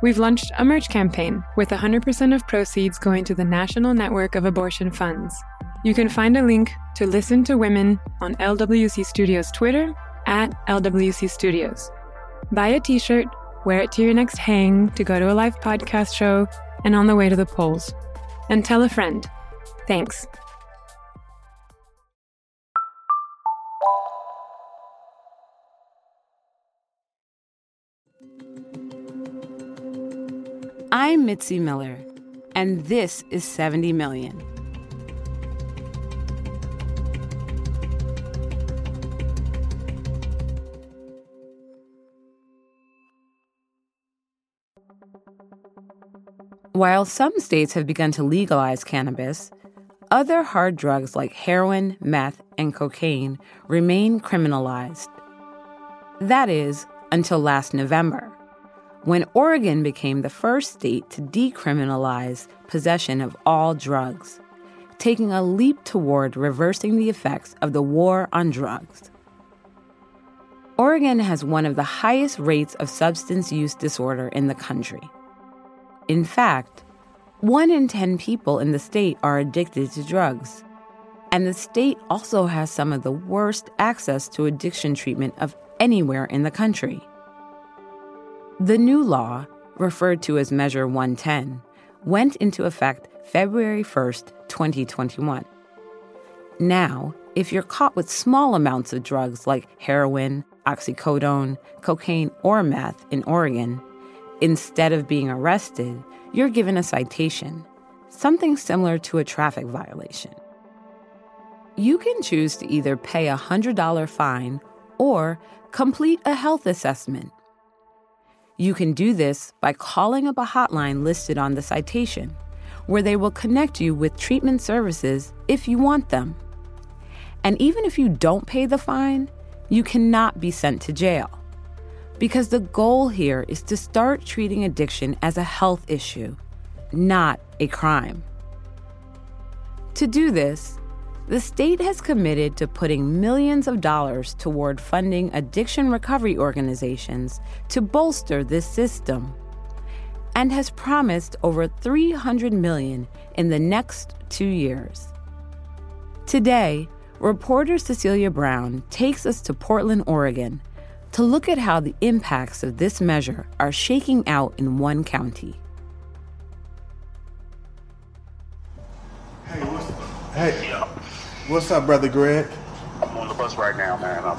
We've launched a merch campaign with 100% of proceeds going to the National Network of Abortion Funds. You can find a link to Listen to Women on LWC Studios Twitter at LWC Studios. Buy a t shirt, wear it to your next hang, to go to a live podcast show, and on the way to the polls. And tell a friend. Thanks. I'm Mitzi Miller, and this is 70 Million. While some states have begun to legalize cannabis, other hard drugs like heroin, meth, and cocaine remain criminalized. That is, until last November, when Oregon became the first state to decriminalize possession of all drugs, taking a leap toward reversing the effects of the war on drugs. Oregon has one of the highest rates of substance use disorder in the country. In fact, one in 10 people in the state are addicted to drugs. And the state also has some of the worst access to addiction treatment of anywhere in the country. The new law, referred to as Measure 110, went into effect February 1st, 2021. Now, if you're caught with small amounts of drugs like heroin, oxycodone, cocaine, or meth in Oregon, instead of being arrested, you're given a citation, something similar to a traffic violation. You can choose to either pay a $100 fine or complete a health assessment. You can do this by calling up a hotline listed on the citation, where they will connect you with treatment services if you want them. And even if you don't pay the fine, you cannot be sent to jail. Because the goal here is to start treating addiction as a health issue, not a crime. To do this, the state has committed to putting millions of dollars toward funding addiction recovery organizations to bolster this system and has promised over 300 million in the next 2 years. Today, reporter Cecilia Brown takes us to Portland, Oregon to look at how the impacts of this measure are shaking out in one county. Hey, what's, hey, what's up, brother Greg? I'm on the bus right now, man. I'm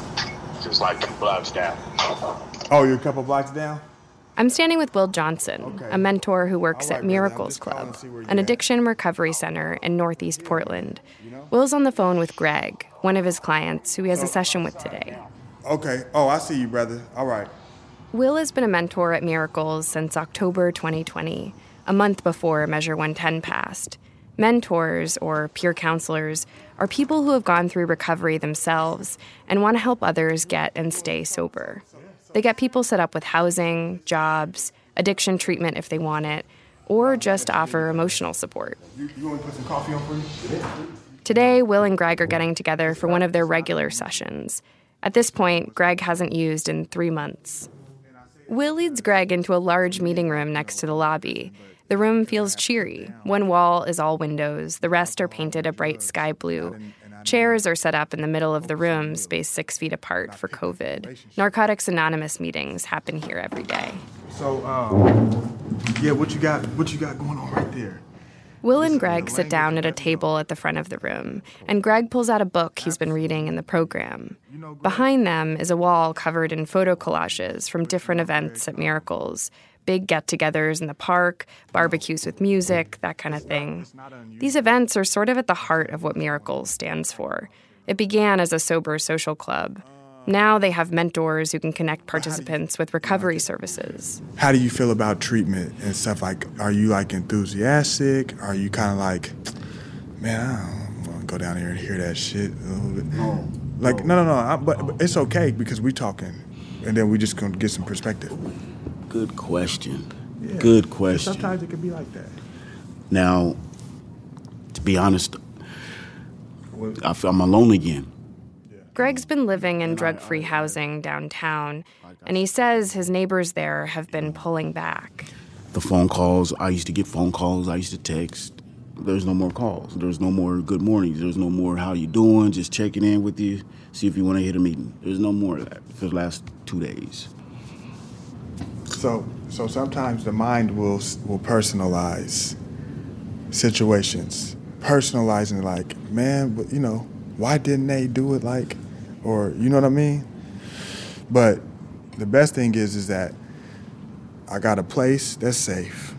just like two blocks down. Oh, you're a couple blocks down? I'm standing with Will Johnson, okay. a mentor who works right, at Miracles Club, an addiction recovery center in Northeast Portland. You know? Will's on the phone with Greg, one of his clients who he has a oh. session with today. Okay. Oh, I see you, brother. All right. Will has been a mentor at Miracles since October 2020, a month before Measure 110 passed. Mentors, or peer counselors, are people who have gone through recovery themselves and want to help others get and stay sober. They get people set up with housing, jobs, addiction treatment if they want it, or just offer emotional support. You, you want to put some coffee on for you? Today, Will and Greg are getting together for one of their regular sessions. At this point, Greg hasn't used in three months. Will leads Greg into a large meeting room next to the lobby. The room feels cheery. One wall is all windows, the rest are painted a bright sky blue. Chairs are set up in the middle of the room, spaced six feet apart for COVID. Narcotics Anonymous meetings happen here every day. So, um, yeah, what you got? What you got going on right there? Will and Greg sit down at a table at the front of the room, and Greg pulls out a book he's been reading in the program. Behind them is a wall covered in photo collages from different events at Miracles big get togethers in the park, barbecues with music, that kind of thing. These events are sort of at the heart of what Miracles stands for. It began as a sober social club. Now they have mentors who can connect participants with recovery services. How do you feel about treatment and stuff like? Are you like enthusiastic? Are you kind of like, man, I don't want to go down here and hear that shit a little bit. No. Like, no, no, no. I, but, but it's okay because we talking, and then we just gonna get some perspective. Good question. Yeah. Good question. Sometimes it can be like that. Now, to be honest, I feel I'm alone again. Greg's been living in drug free housing downtown, and he says his neighbors there have been pulling back. The phone calls, I used to get phone calls, I used to text. There's no more calls. There's no more good mornings. There's no more how you doing, just checking in with you, see if you want to hit a meeting. There's no more of that for the last two days. So, so sometimes the mind will will personalize situations, personalizing like, man, but you know, why didn't they do it like, or you know what I mean? But the best thing is, is that I got a place that's safe.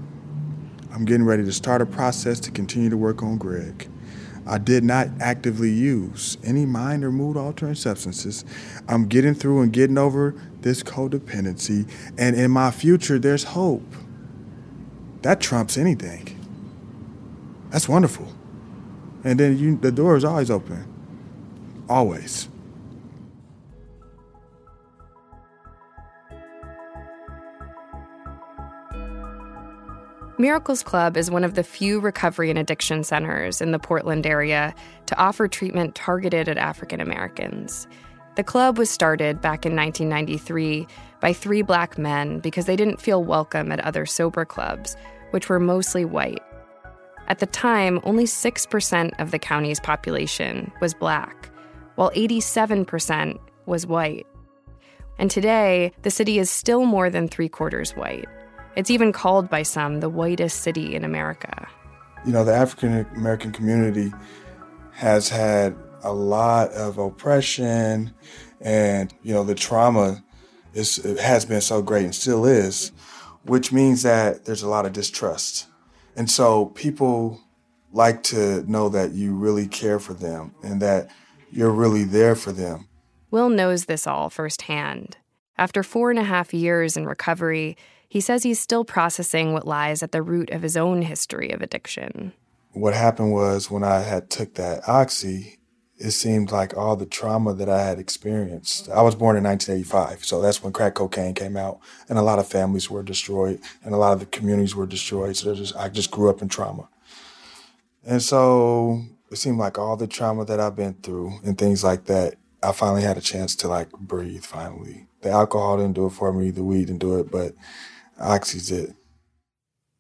I'm getting ready to start a process to continue to work on Greg. I did not actively use any mind or mood altering substances. I'm getting through and getting over this codependency, and in my future, there's hope. That trumps anything. That's wonderful. And then you, the door is always open. Always. Miracles Club is one of the few recovery and addiction centers in the Portland area to offer treatment targeted at African Americans. The club was started back in 1993 by three black men because they didn't feel welcome at other sober clubs, which were mostly white. At the time, only 6% of the county's population was black, while 87% was white. And today, the city is still more than three quarters white. It's even called by some the whitest city in America. You know, the African American community has had a lot of oppression and, you know, the trauma is it has been so great and still is, which means that there's a lot of distrust. And so people like to know that you really care for them and that you're really there for them. Will knows this all firsthand. After four and a half years in recovery, he says he's still processing what lies at the root of his own history of addiction. What happened was when I had took that oxy, it seemed like all the trauma that I had experienced. I was born in 1985, so that's when crack cocaine came out, and a lot of families were destroyed, and a lot of the communities were destroyed. So just, I just grew up in trauma, and so it seemed like all the trauma that I've been through and things like that. I finally had a chance to like breathe. Finally, the alcohol didn't do it for me, the weed didn't do it, but oxy did.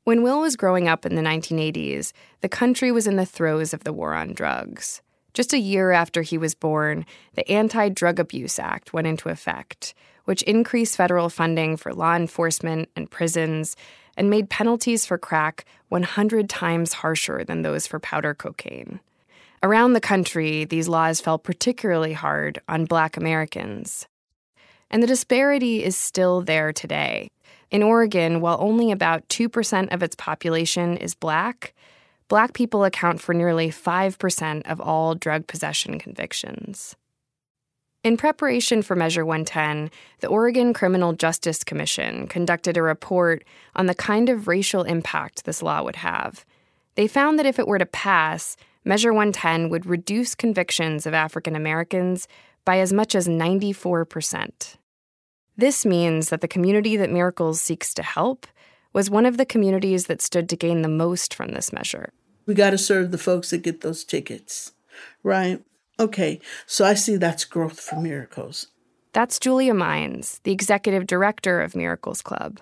When Will was growing up in the 1980s, the country was in the throes of the war on drugs. Just a year after he was born, the Anti Drug Abuse Act went into effect, which increased federal funding for law enforcement and prisons and made penalties for crack 100 times harsher than those for powder cocaine. Around the country, these laws fell particularly hard on black Americans. And the disparity is still there today. In Oregon, while only about 2% of its population is black, black people account for nearly 5% of all drug possession convictions. In preparation for Measure 110, the Oregon Criminal Justice Commission conducted a report on the kind of racial impact this law would have. They found that if it were to pass, Measure 110 would reduce convictions of African Americans by as much as 94%. This means that the community that Miracles seeks to help was one of the communities that stood to gain the most from this measure. We got to serve the folks that get those tickets, right? Okay, so I see that's growth for Miracles. That's Julia Mines, the executive director of Miracles Club.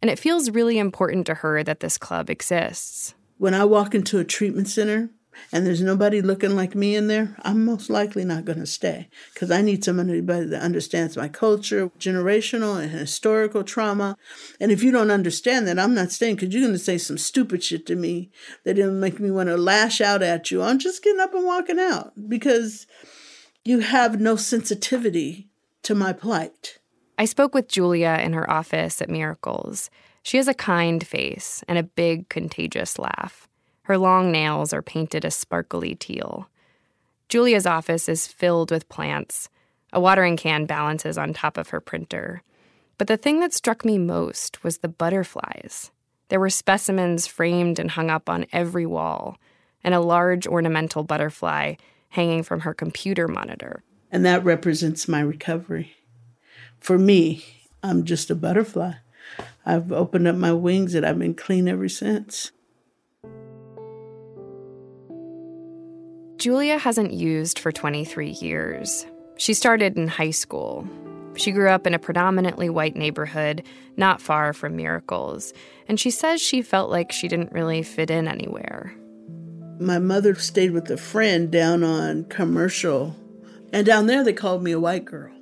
And it feels really important to her that this club exists. When I walk into a treatment center, and there's nobody looking like me in there, I'm most likely not going to stay because I need somebody that understands my culture, generational and historical trauma. And if you don't understand that, I'm not staying because you're going to say some stupid shit to me that it'll make me want to lash out at you. I'm just getting up and walking out because you have no sensitivity to my plight. I spoke with Julia in her office at Miracles. She has a kind face and a big, contagious laugh. Her long nails are painted a sparkly teal. Julia's office is filled with plants A watering can balances on top of her printer. But the thing that struck me most was the butterflies. There were specimens framed and hung up on every wall, and a large ornamental butterfly hanging from her computer monitor. And that represents my recovery. For me, I'm just a butterfly. I've opened up my wings and I've been clean ever since. Julia hasn't used for 23 years. She started in high school. She grew up in a predominantly white neighborhood not far from Miracles, and she says she felt like she didn't really fit in anywhere. My mother stayed with a friend down on commercial, and down there they called me a white girl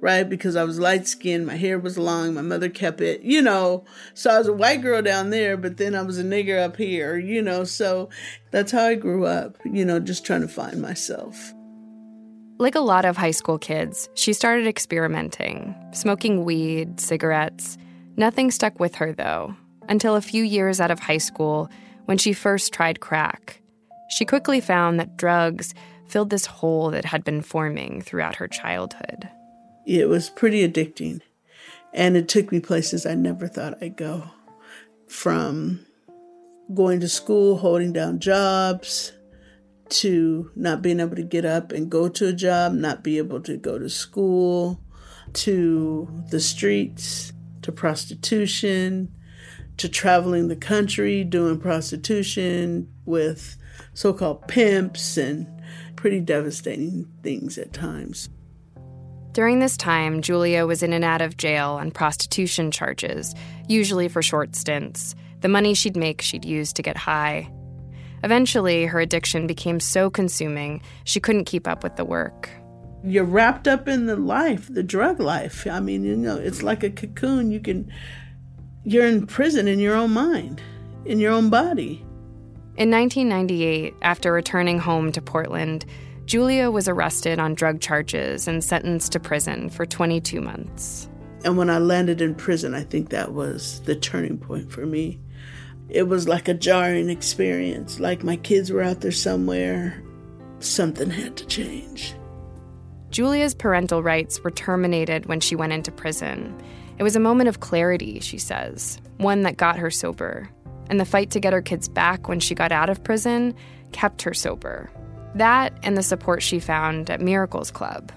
right? Because I was light skinned, my hair was long, my mother kept it, you know. So I was a white girl down there, but then I was a nigger up here, you know. So that's how I grew up, you know, just trying to find myself. Like a lot of high school kids, she started experimenting, smoking weed, cigarettes. Nothing stuck with her, though, until a few years out of high school when she first tried crack. She quickly found that drugs filled this hole that had been forming throughout her childhood. It was pretty addicting. And it took me places I never thought I'd go. From going to school, holding down jobs, to not being able to get up and go to a job, not be able to go to school, to the streets, to prostitution, to traveling the country doing prostitution with so called pimps and pretty devastating things at times. During this time, Julia was in and out of jail on prostitution charges, usually for short stints. The money she'd make, she'd use to get high. Eventually, her addiction became so consuming, she couldn't keep up with the work. You're wrapped up in the life, the drug life. I mean, you know, it's like a cocoon. You can, you're in prison in your own mind, in your own body. In 1998, after returning home to Portland, Julia was arrested on drug charges and sentenced to prison for 22 months. And when I landed in prison, I think that was the turning point for me. It was like a jarring experience, like my kids were out there somewhere. Something had to change. Julia's parental rights were terminated when she went into prison. It was a moment of clarity, she says, one that got her sober. And the fight to get her kids back when she got out of prison kept her sober. That and the support she found at Miracles Club.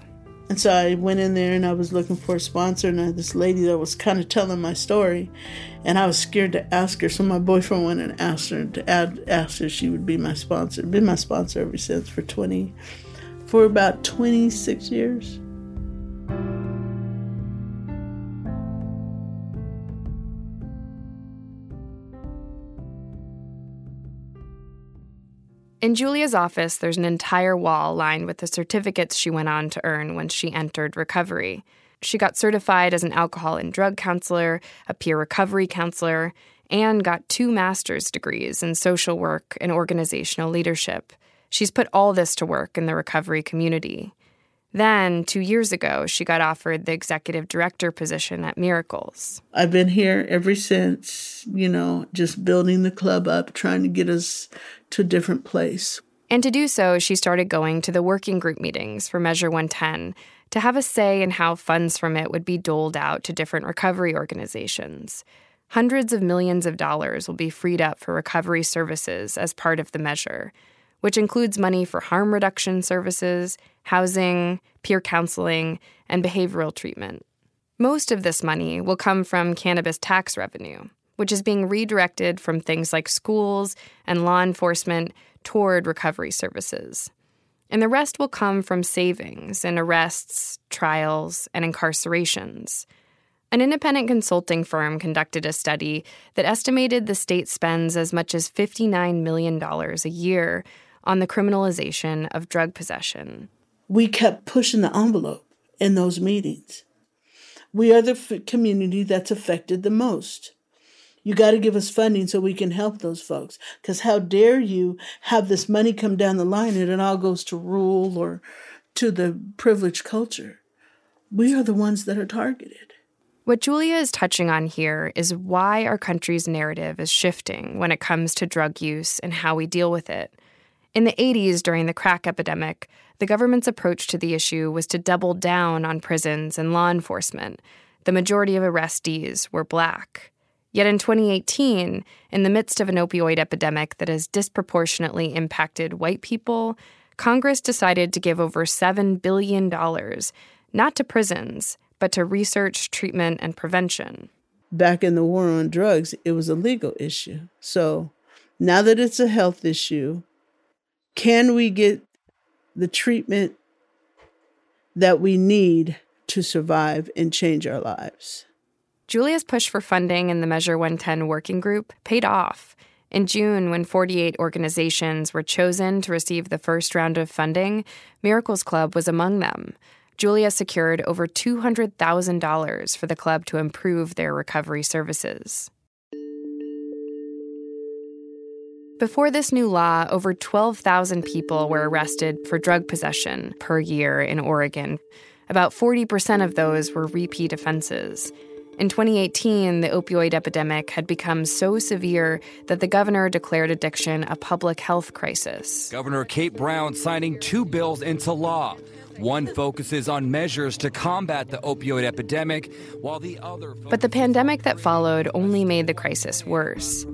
And so I went in there and I was looking for a sponsor, and I had this lady that was kind of telling my story, and I was scared to ask her. So my boyfriend went and asked her to add, ask her if she would be my sponsor. Been my sponsor ever since for twenty, for about twenty six years. In Julia's office, there's an entire wall lined with the certificates she went on to earn when she entered recovery. She got certified as an alcohol and drug counselor, a peer recovery counselor, and got two master's degrees in social work and organizational leadership. She's put all this to work in the recovery community. Then, two years ago, she got offered the executive director position at Miracles. I've been here ever since, you know, just building the club up, trying to get us to a different place. And to do so, she started going to the working group meetings for Measure 110 to have a say in how funds from it would be doled out to different recovery organizations. Hundreds of millions of dollars will be freed up for recovery services as part of the measure which includes money for harm reduction services, housing, peer counseling, and behavioral treatment. Most of this money will come from cannabis tax revenue, which is being redirected from things like schools and law enforcement toward recovery services. And the rest will come from savings in arrests, trials, and incarcerations. An independent consulting firm conducted a study that estimated the state spends as much as $59 million a year on the criminalization of drug possession. We kept pushing the envelope in those meetings. We are the f- community that's affected the most. You got to give us funding so we can help those folks. Because how dare you have this money come down the line and it all goes to rule or to the privileged culture? We are the ones that are targeted. What Julia is touching on here is why our country's narrative is shifting when it comes to drug use and how we deal with it. In the 80s, during the crack epidemic, the government's approach to the issue was to double down on prisons and law enforcement. The majority of arrestees were black. Yet in 2018, in the midst of an opioid epidemic that has disproportionately impacted white people, Congress decided to give over $7 billion, not to prisons, but to research, treatment, and prevention. Back in the war on drugs, it was a legal issue. So now that it's a health issue, can we get the treatment that we need to survive and change our lives? Julia's push for funding in the Measure 110 working group paid off. In June, when 48 organizations were chosen to receive the first round of funding, Miracles Club was among them. Julia secured over $200,000 for the club to improve their recovery services. Before this new law, over 12,000 people were arrested for drug possession per year in Oregon. About 40% of those were repeat offenses. In 2018, the opioid epidemic had become so severe that the governor declared addiction a public health crisis. Governor Kate Brown signing two bills into law. One focuses on measures to combat the opioid epidemic, while the other. But the pandemic that followed only made the crisis worse.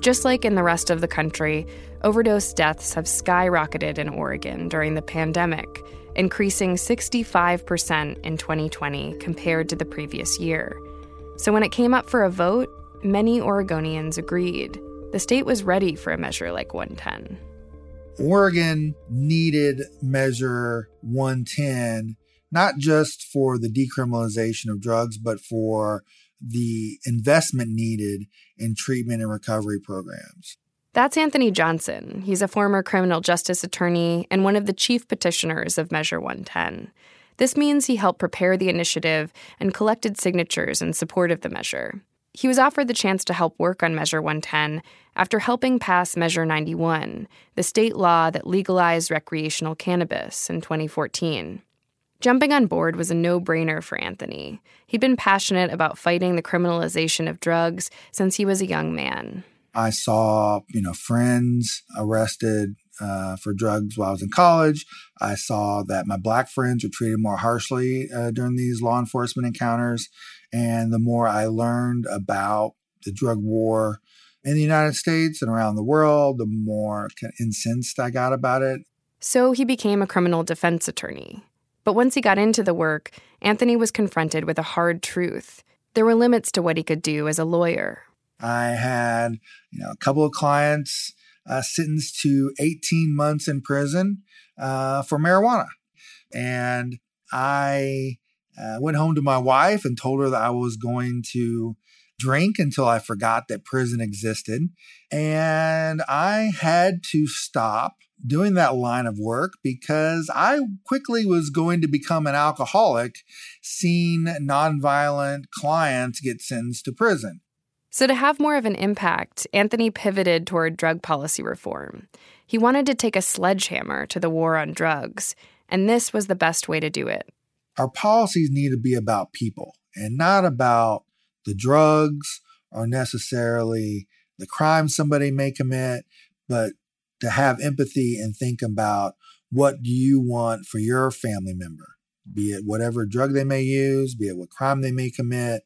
Just like in the rest of the country, overdose deaths have skyrocketed in Oregon during the pandemic increasing 65% in 2020 compared to the previous year. So when it came up for a vote, many Oregonians agreed. The state was ready for a measure like 110. Oregon needed Measure 110 not just for the decriminalization of drugs, but for the investment needed in treatment and recovery programs. That's Anthony Johnson. He's a former criminal justice attorney and one of the chief petitioners of Measure 110. This means he helped prepare the initiative and collected signatures in support of the measure. He was offered the chance to help work on Measure 110 after helping pass Measure 91, the state law that legalized recreational cannabis in 2014. Jumping on board was a no brainer for Anthony. He'd been passionate about fighting the criminalization of drugs since he was a young man. I saw, you know, friends arrested uh, for drugs while I was in college. I saw that my black friends were treated more harshly uh, during these law enforcement encounters. And the more I learned about the drug war in the United States and around the world, the more incensed I got about it. So he became a criminal defense attorney. But once he got into the work, Anthony was confronted with a hard truth. There were limits to what he could do as a lawyer. I had, you know, a couple of clients uh, sentenced to 18 months in prison uh, for marijuana. And I uh, went home to my wife and told her that I was going to drink until I forgot that prison existed. And I had to stop doing that line of work because I quickly was going to become an alcoholic, seeing nonviolent clients get sentenced to prison. So, to have more of an impact, Anthony pivoted toward drug policy reform. He wanted to take a sledgehammer to the war on drugs, and this was the best way to do it. Our policies need to be about people and not about the drugs or necessarily the crime somebody may commit, but to have empathy and think about what do you want for your family member, be it whatever drug they may use, be it what crime they may commit,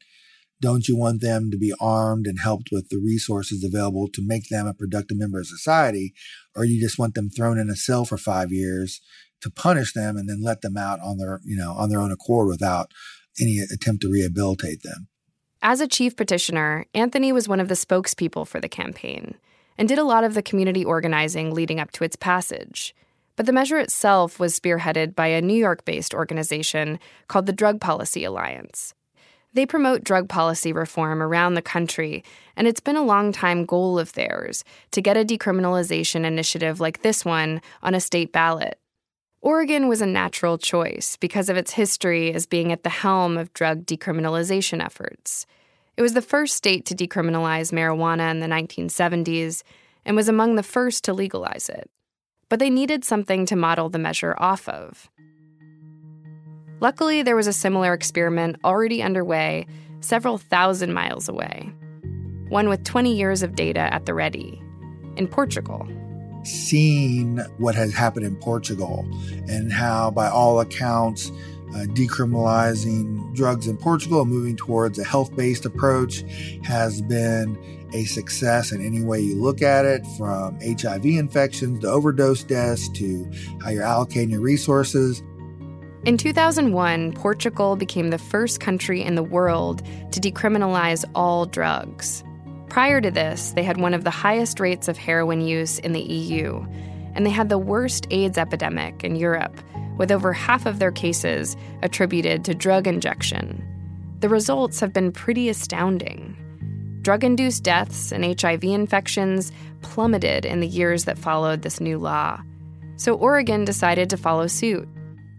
don't you want them to be armed and helped with the resources available to make them a productive member of society? Or you just want them thrown in a cell for five years to punish them and then let them out on their, you know, on their own accord without any attempt to rehabilitate them? As a chief petitioner, Anthony was one of the spokespeople for the campaign and did a lot of the community organizing leading up to its passage. But the measure itself was spearheaded by a New York based organization called the Drug Policy Alliance. They promote drug policy reform around the country, and it's been a long-time goal of theirs to get a decriminalization initiative like this one on a state ballot. Oregon was a natural choice because of its history as being at the helm of drug decriminalization efforts. It was the first state to decriminalize marijuana in the 1970s and was among the first to legalize it. But they needed something to model the measure off of. Luckily, there was a similar experiment already underway several thousand miles away, one with 20 years of data at the ready, in Portugal. Seeing what has happened in Portugal and how, by all accounts, uh, decriminalizing drugs in Portugal and moving towards a health based approach has been a success in any way you look at it, from HIV infections to overdose deaths to how you're allocating your resources. In 2001, Portugal became the first country in the world to decriminalize all drugs. Prior to this, they had one of the highest rates of heroin use in the EU, and they had the worst AIDS epidemic in Europe, with over half of their cases attributed to drug injection. The results have been pretty astounding. Drug induced deaths and HIV infections plummeted in the years that followed this new law. So Oregon decided to follow suit.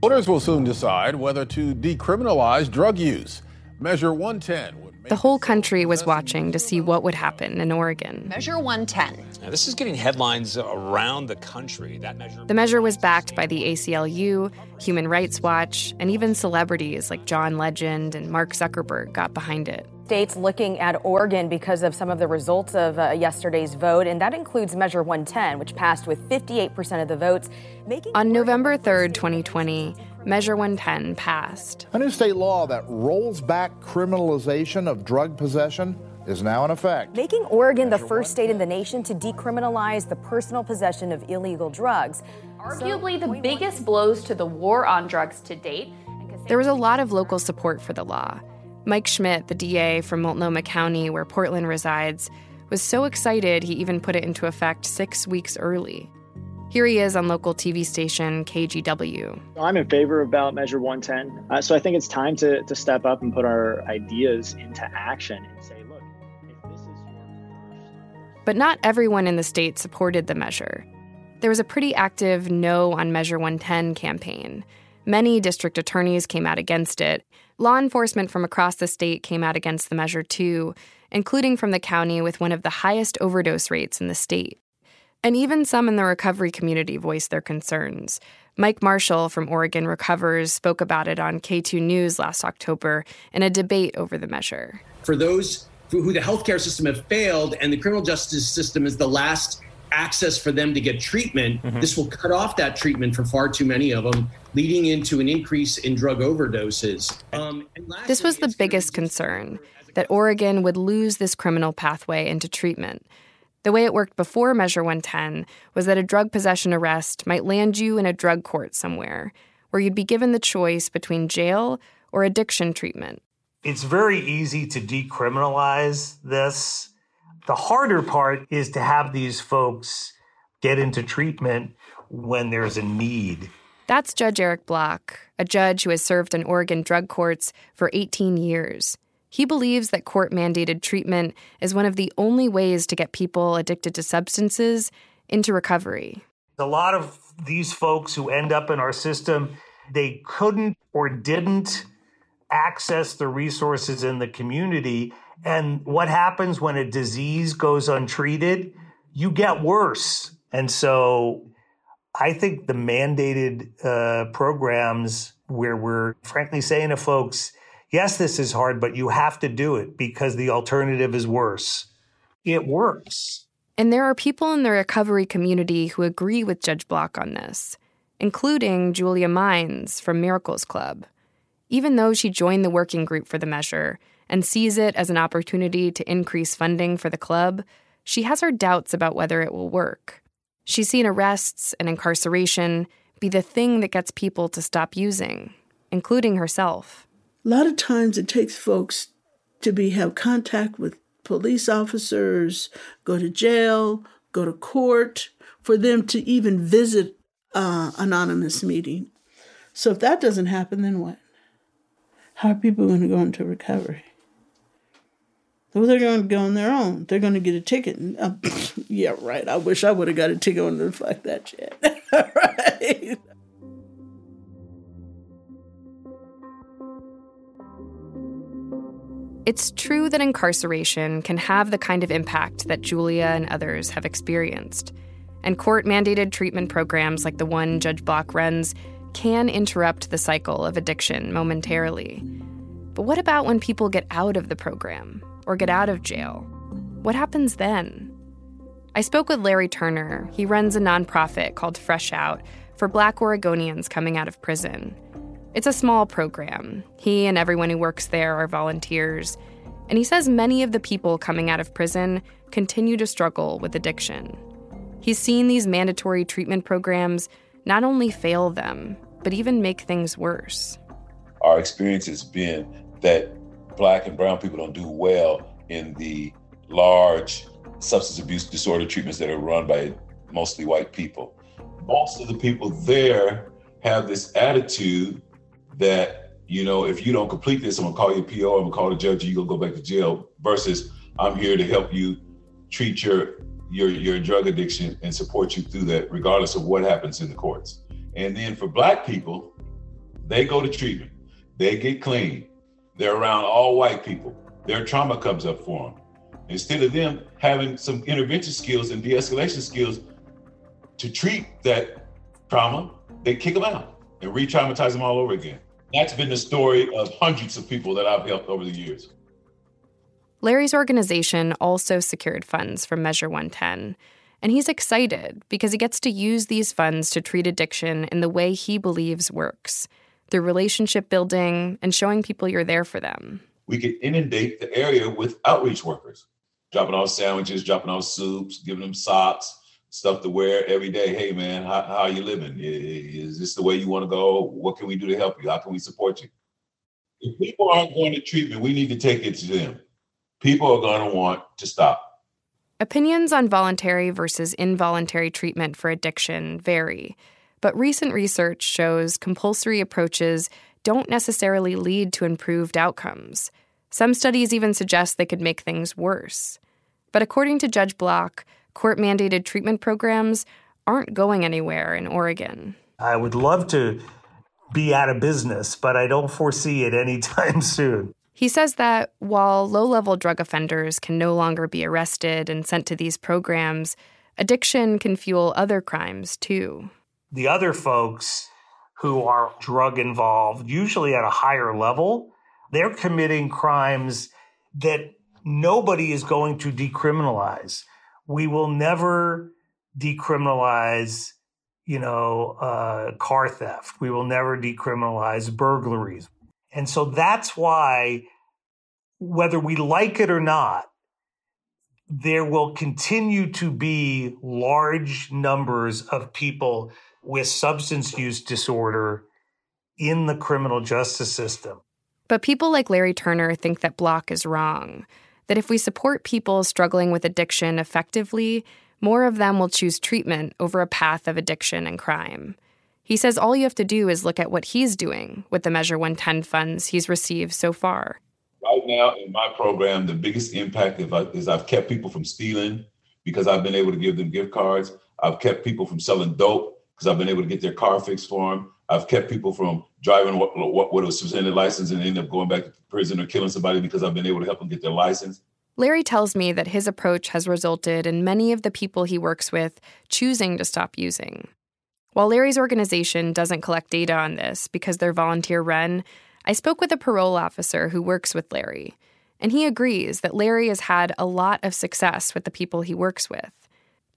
Voters will soon decide whether to decriminalize drug use. Measure 110 the whole country was watching to see what would happen in Oregon. Measure 110. Now, this is getting headlines around the country. That measure. The measure was backed by the ACLU, Human Rights Watch, and even celebrities like John Legend and Mark Zuckerberg got behind it. States looking at Oregon because of some of the results of uh, yesterday's vote, and that includes Measure 110, which passed with 58% of the votes. Making On November 3rd, 2020, Measure 110 passed. A new state law that rolls back criminalization of drug possession is now in effect. Making Oregon the first state in the nation to decriminalize the personal possession of illegal drugs. Arguably the biggest blows to the war on drugs to date. There was a lot of local support for the law. Mike Schmidt, the DA from Multnomah County, where Portland resides, was so excited he even put it into effect six weeks early. Here he is on local TV station KGW. I'm in favor of ballot measure 110. Uh, so I think it's time to, to step up and put our ideas into action and say, look, if this is your But not everyone in the state supported the measure. There was a pretty active no on Measure 110 campaign. Many district attorneys came out against it. Law enforcement from across the state came out against the measure too, including from the county with one of the highest overdose rates in the state. And even some in the recovery community voiced their concerns. Mike Marshall from Oregon Recovers spoke about it on K2 News last October in a debate over the measure. For those who the healthcare system have failed and the criminal justice system is the last access for them to get treatment, mm-hmm. this will cut off that treatment for far too many of them, leading into an increase in drug overdoses. Um, lastly, this was the biggest concern that Oregon would lose this criminal pathway into treatment. The way it worked before Measure 110 was that a drug possession arrest might land you in a drug court somewhere, where you'd be given the choice between jail or addiction treatment. It's very easy to decriminalize this. The harder part is to have these folks get into treatment when there's a need. That's Judge Eric Bloch, a judge who has served in Oregon drug courts for 18 years. He believes that court mandated treatment is one of the only ways to get people addicted to substances into recovery. A lot of these folks who end up in our system, they couldn't or didn't access the resources in the community. And what happens when a disease goes untreated? You get worse. And so I think the mandated uh, programs where we're frankly saying to folks, yes, this is hard, but you have to do it because the alternative is worse. It works. And there are people in the recovery community who agree with Judge Bloch on this, including Julia Mines from Miracles Club. Even though she joined the working group for the measure and sees it as an opportunity to increase funding for the club, she has her doubts about whether it will work. She's seen arrests and incarceration be the thing that gets people to stop using, including herself. A lot of times it takes folks to be have contact with police officers, go to jail, go to court, for them to even visit uh, anonymous meeting. So if that doesn't happen, then what? How are people going to go into recovery? Well, they're going to go on their own. They're going to get a ticket. Uh, yeah, right. I wish I would have got a ticket on the fuck that shit. right. It's true that incarceration can have the kind of impact that Julia and others have experienced. And court mandated treatment programs like the one Judge Bloch runs can interrupt the cycle of addiction momentarily. But what about when people get out of the program or get out of jail? What happens then? I spoke with Larry Turner. He runs a nonprofit called Fresh Out for black Oregonians coming out of prison. It's a small program. He and everyone who works there are volunteers. And he says many of the people coming out of prison continue to struggle with addiction. He's seen these mandatory treatment programs not only fail them, but even make things worse. Our experience has been that black and brown people don't do well in the large substance abuse disorder treatments that are run by mostly white people. Most of the people there have this attitude that, you know, if you don't complete this, I'm gonna call your PO, I'm gonna call the judge, you're gonna go back to jail, versus I'm here to help you treat your your your drug addiction and support you through that, regardless of what happens in the courts. And then for black people, they go to treatment, they get clean, they're around all white people, their trauma comes up for them. Instead of them having some intervention skills and de-escalation skills to treat that trauma, they kick them out and re-traumatize them all over again. That's been the story of hundreds of people that I've helped over the years. Larry's organization also secured funds from Measure 110, and he's excited because he gets to use these funds to treat addiction in the way he believes works through relationship building and showing people you're there for them. We could inundate the area with outreach workers, dropping off sandwiches, dropping off soups, giving them socks, stuff to wear every day. Hey, man, how, how are you living? Is this the way you want to go? What can we do to help you? How can we support you? If people aren't going to treatment, we need to take it to them people are going to want to stop. Opinions on voluntary versus involuntary treatment for addiction vary, but recent research shows compulsory approaches don't necessarily lead to improved outcomes. Some studies even suggest they could make things worse. But according to Judge Bloch, court mandated treatment programs aren't going anywhere in Oregon. I would love to be out of business, but I don't foresee it anytime soon. He says that while low level drug offenders can no longer be arrested and sent to these programs, addiction can fuel other crimes too. The other folks who are drug involved, usually at a higher level, they're committing crimes that nobody is going to decriminalize. We will never decriminalize, you know, uh, car theft. We will never decriminalize burglaries. And so that's why, whether we like it or not, there will continue to be large numbers of people with substance use disorder in the criminal justice system. But people like Larry Turner think that Bloch is wrong. That if we support people struggling with addiction effectively, more of them will choose treatment over a path of addiction and crime. He says all you have to do is look at what he's doing with the Measure 110 funds he's received so far. Right now, in my program, the biggest impact uh, is I've kept people from stealing because I've been able to give them gift cards. I've kept people from selling dope because I've been able to get their car fixed for them. I've kept people from driving what, what, what a suspended license and end up going back to prison or killing somebody because I've been able to help them get their license. Larry tells me that his approach has resulted in many of the people he works with choosing to stop using. While Larry's organization doesn't collect data on this because they're volunteer run, I spoke with a parole officer who works with Larry, and he agrees that Larry has had a lot of success with the people he works with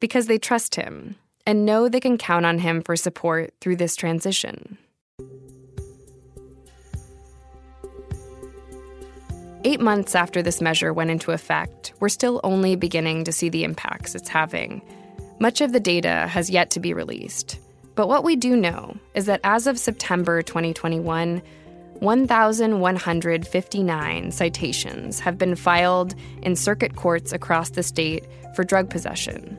because they trust him and know they can count on him for support through this transition. Eight months after this measure went into effect, we're still only beginning to see the impacts it's having. Much of the data has yet to be released. But what we do know is that as of September 2021, 1,159 citations have been filed in circuit courts across the state for drug possession.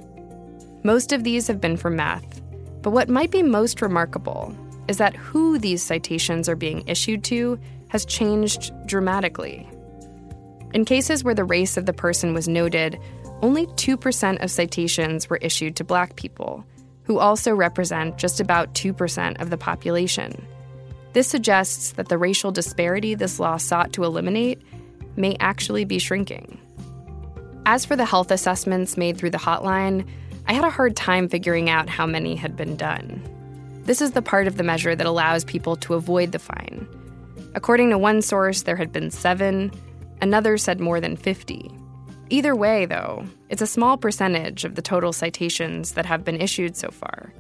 Most of these have been for meth, but what might be most remarkable is that who these citations are being issued to has changed dramatically. In cases where the race of the person was noted, only 2% of citations were issued to black people who also represent just about 2% of the population. This suggests that the racial disparity this law sought to eliminate may actually be shrinking. As for the health assessments made through the hotline, I had a hard time figuring out how many had been done. This is the part of the measure that allows people to avoid the fine. According to one source, there had been seven, another said more than 50. Either way, though, it's a small percentage of the total citations that have been issued so far.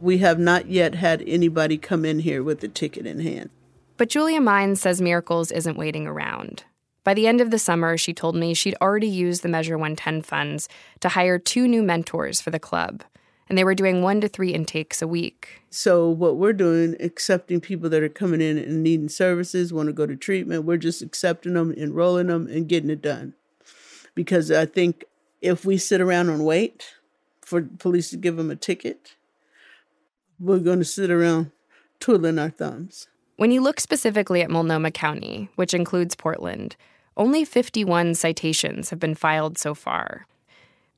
We have not yet had anybody come in here with a ticket in hand. But Julia Mines says Miracles isn't waiting around. By the end of the summer, she told me she'd already used the Measure 110 funds to hire two new mentors for the club, and they were doing one to three intakes a week. So, what we're doing, accepting people that are coming in and needing services, want to go to treatment, we're just accepting them, enrolling them, and getting it done. Because I think if we sit around and wait for police to give them a ticket, we're going to sit around twiddling our thumbs. When you look specifically at Multnomah County, which includes Portland, only 51 citations have been filed so far.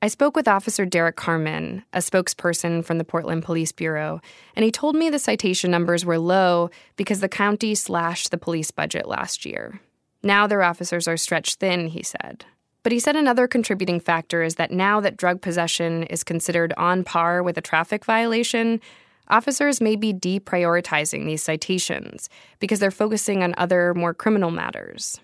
I spoke with Officer Derek Carmon, a spokesperson from the Portland Police Bureau, and he told me the citation numbers were low because the county slashed the police budget last year. Now their officers are stretched thin, he said. But he said another contributing factor is that now that drug possession is considered on par with a traffic violation, officers may be deprioritizing these citations because they're focusing on other, more criminal matters.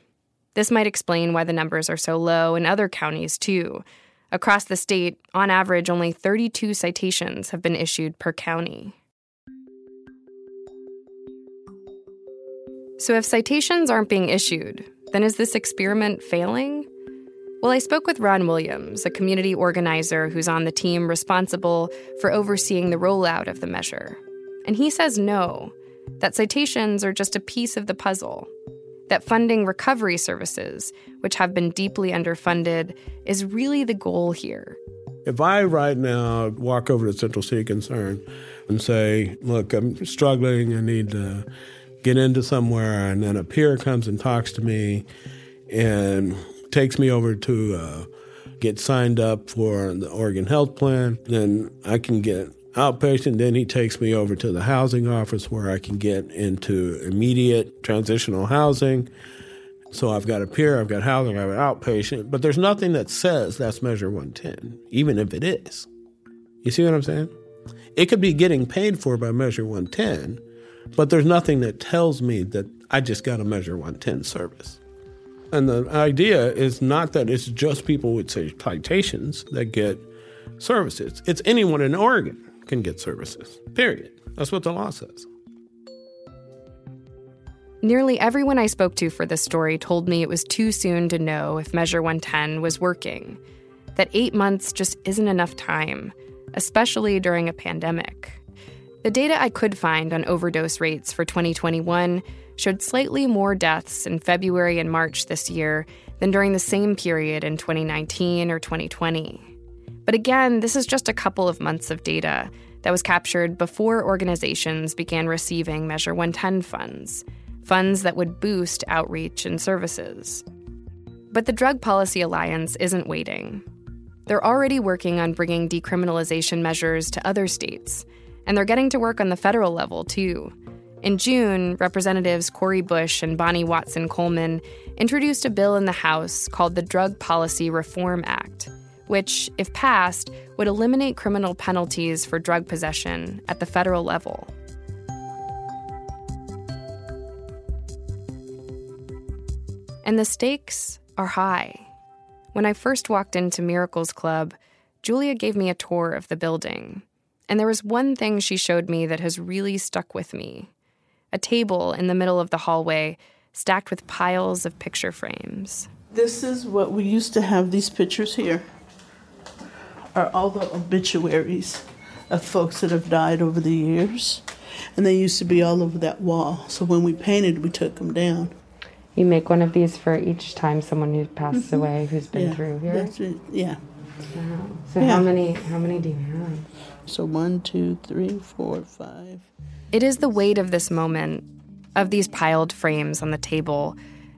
This might explain why the numbers are so low in other counties, too. Across the state, on average, only 32 citations have been issued per county. So, if citations aren't being issued, then is this experiment failing? Well, I spoke with Ron Williams, a community organizer who's on the team responsible for overseeing the rollout of the measure. And he says no, that citations are just a piece of the puzzle that funding recovery services, which have been deeply underfunded, is really the goal here. If I right now walk over to Central City Concern and say, Look, I'm struggling, I need to get into somewhere, and then a peer comes and talks to me and takes me over to uh, get signed up for the Oregon Health Plan, then I can get outpatient. Then he takes me over to the housing office where I can get into immediate transitional housing. So I've got a peer, I've got housing, I've got outpatient, but there's nothing that says that's Measure 110, even if it is. You see what I'm saying? It could be getting paid for by Measure 110, but there's nothing that tells me that I just got a Measure 110 service. And the idea is not that it's just people with citations that get services. It's anyone in Oregon can get services. Period. That's what the law says. Nearly everyone I spoke to for this story told me it was too soon to know if Measure 110 was working, that eight months just isn't enough time, especially during a pandemic. The data I could find on overdose rates for 2021 showed slightly more deaths in February and March this year than during the same period in 2019 or 2020. But again, this is just a couple of months of data that was captured before organizations began receiving Measure 110 funds, funds that would boost outreach and services. But the Drug Policy Alliance isn't waiting. They're already working on bringing decriminalization measures to other states, and they're getting to work on the federal level, too. In June, Representatives Cori Bush and Bonnie Watson Coleman introduced a bill in the House called the Drug Policy Reform Act which, if passed, would eliminate criminal penalties for drug possession at the federal level. And the stakes are high. When I first walked into Miracles Club, Julia gave me a tour of the building. And there was one thing she showed me that has really stuck with me a table in the middle of the hallway stacked with piles of picture frames. This is what we used to have these pictures here are all the obituaries of folks that have died over the years. And they used to be all over that wall. So when we painted, we took them down. You make one of these for each time someone who passes mm-hmm. away who's been yeah, through here. That's it. Yeah. Wow. So yeah. how many? How many do you have? So one, two, three, four, five. It is the weight of this moment, of these piled frames on the table,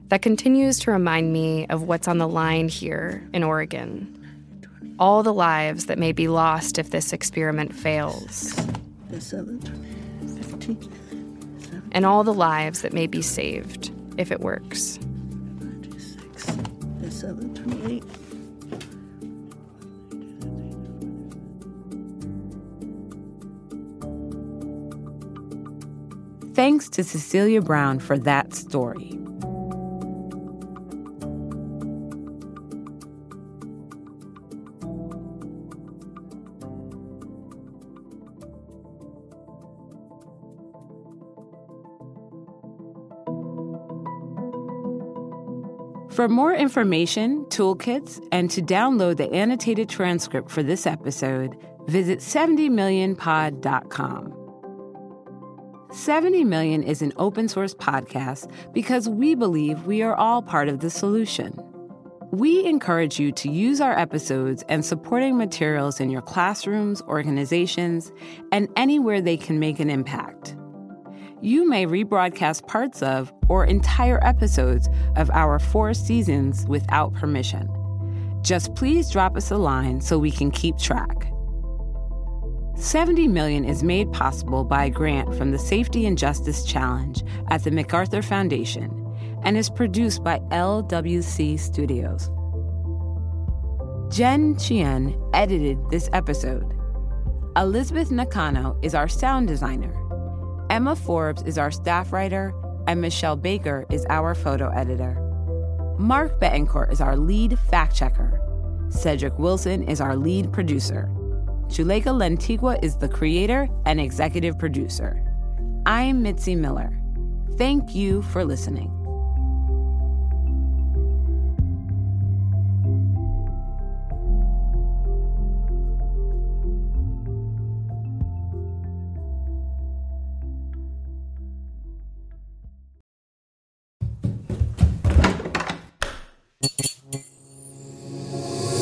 that continues to remind me of what's on the line here in Oregon all the lives that may be lost if this experiment fails. And all the lives that may be saved if it works. Thanks to Cecilia Brown for that story. For more information, toolkits, and to download the annotated transcript for this episode, visit 70millionpod.com. 70 Million is an open source podcast because we believe we are all part of the solution. We encourage you to use our episodes and supporting materials in your classrooms, organizations, and anywhere they can make an impact. You may rebroadcast parts of or entire episodes of our four seasons without permission. Just please drop us a line so we can keep track. 70 million is made possible by a grant from the Safety and Justice Challenge at the MacArthur Foundation and is produced by LWC Studios. Jen Chien edited this episode. Elizabeth Nakano is our sound designer. Emma Forbes is our staff writer, and Michelle Baker is our photo editor. Mark Betancourt is our lead fact checker. Cedric Wilson is our lead producer. Juleyka Lantigua is the creator and executive producer. I'm Mitzi Miller. Thank you for listening.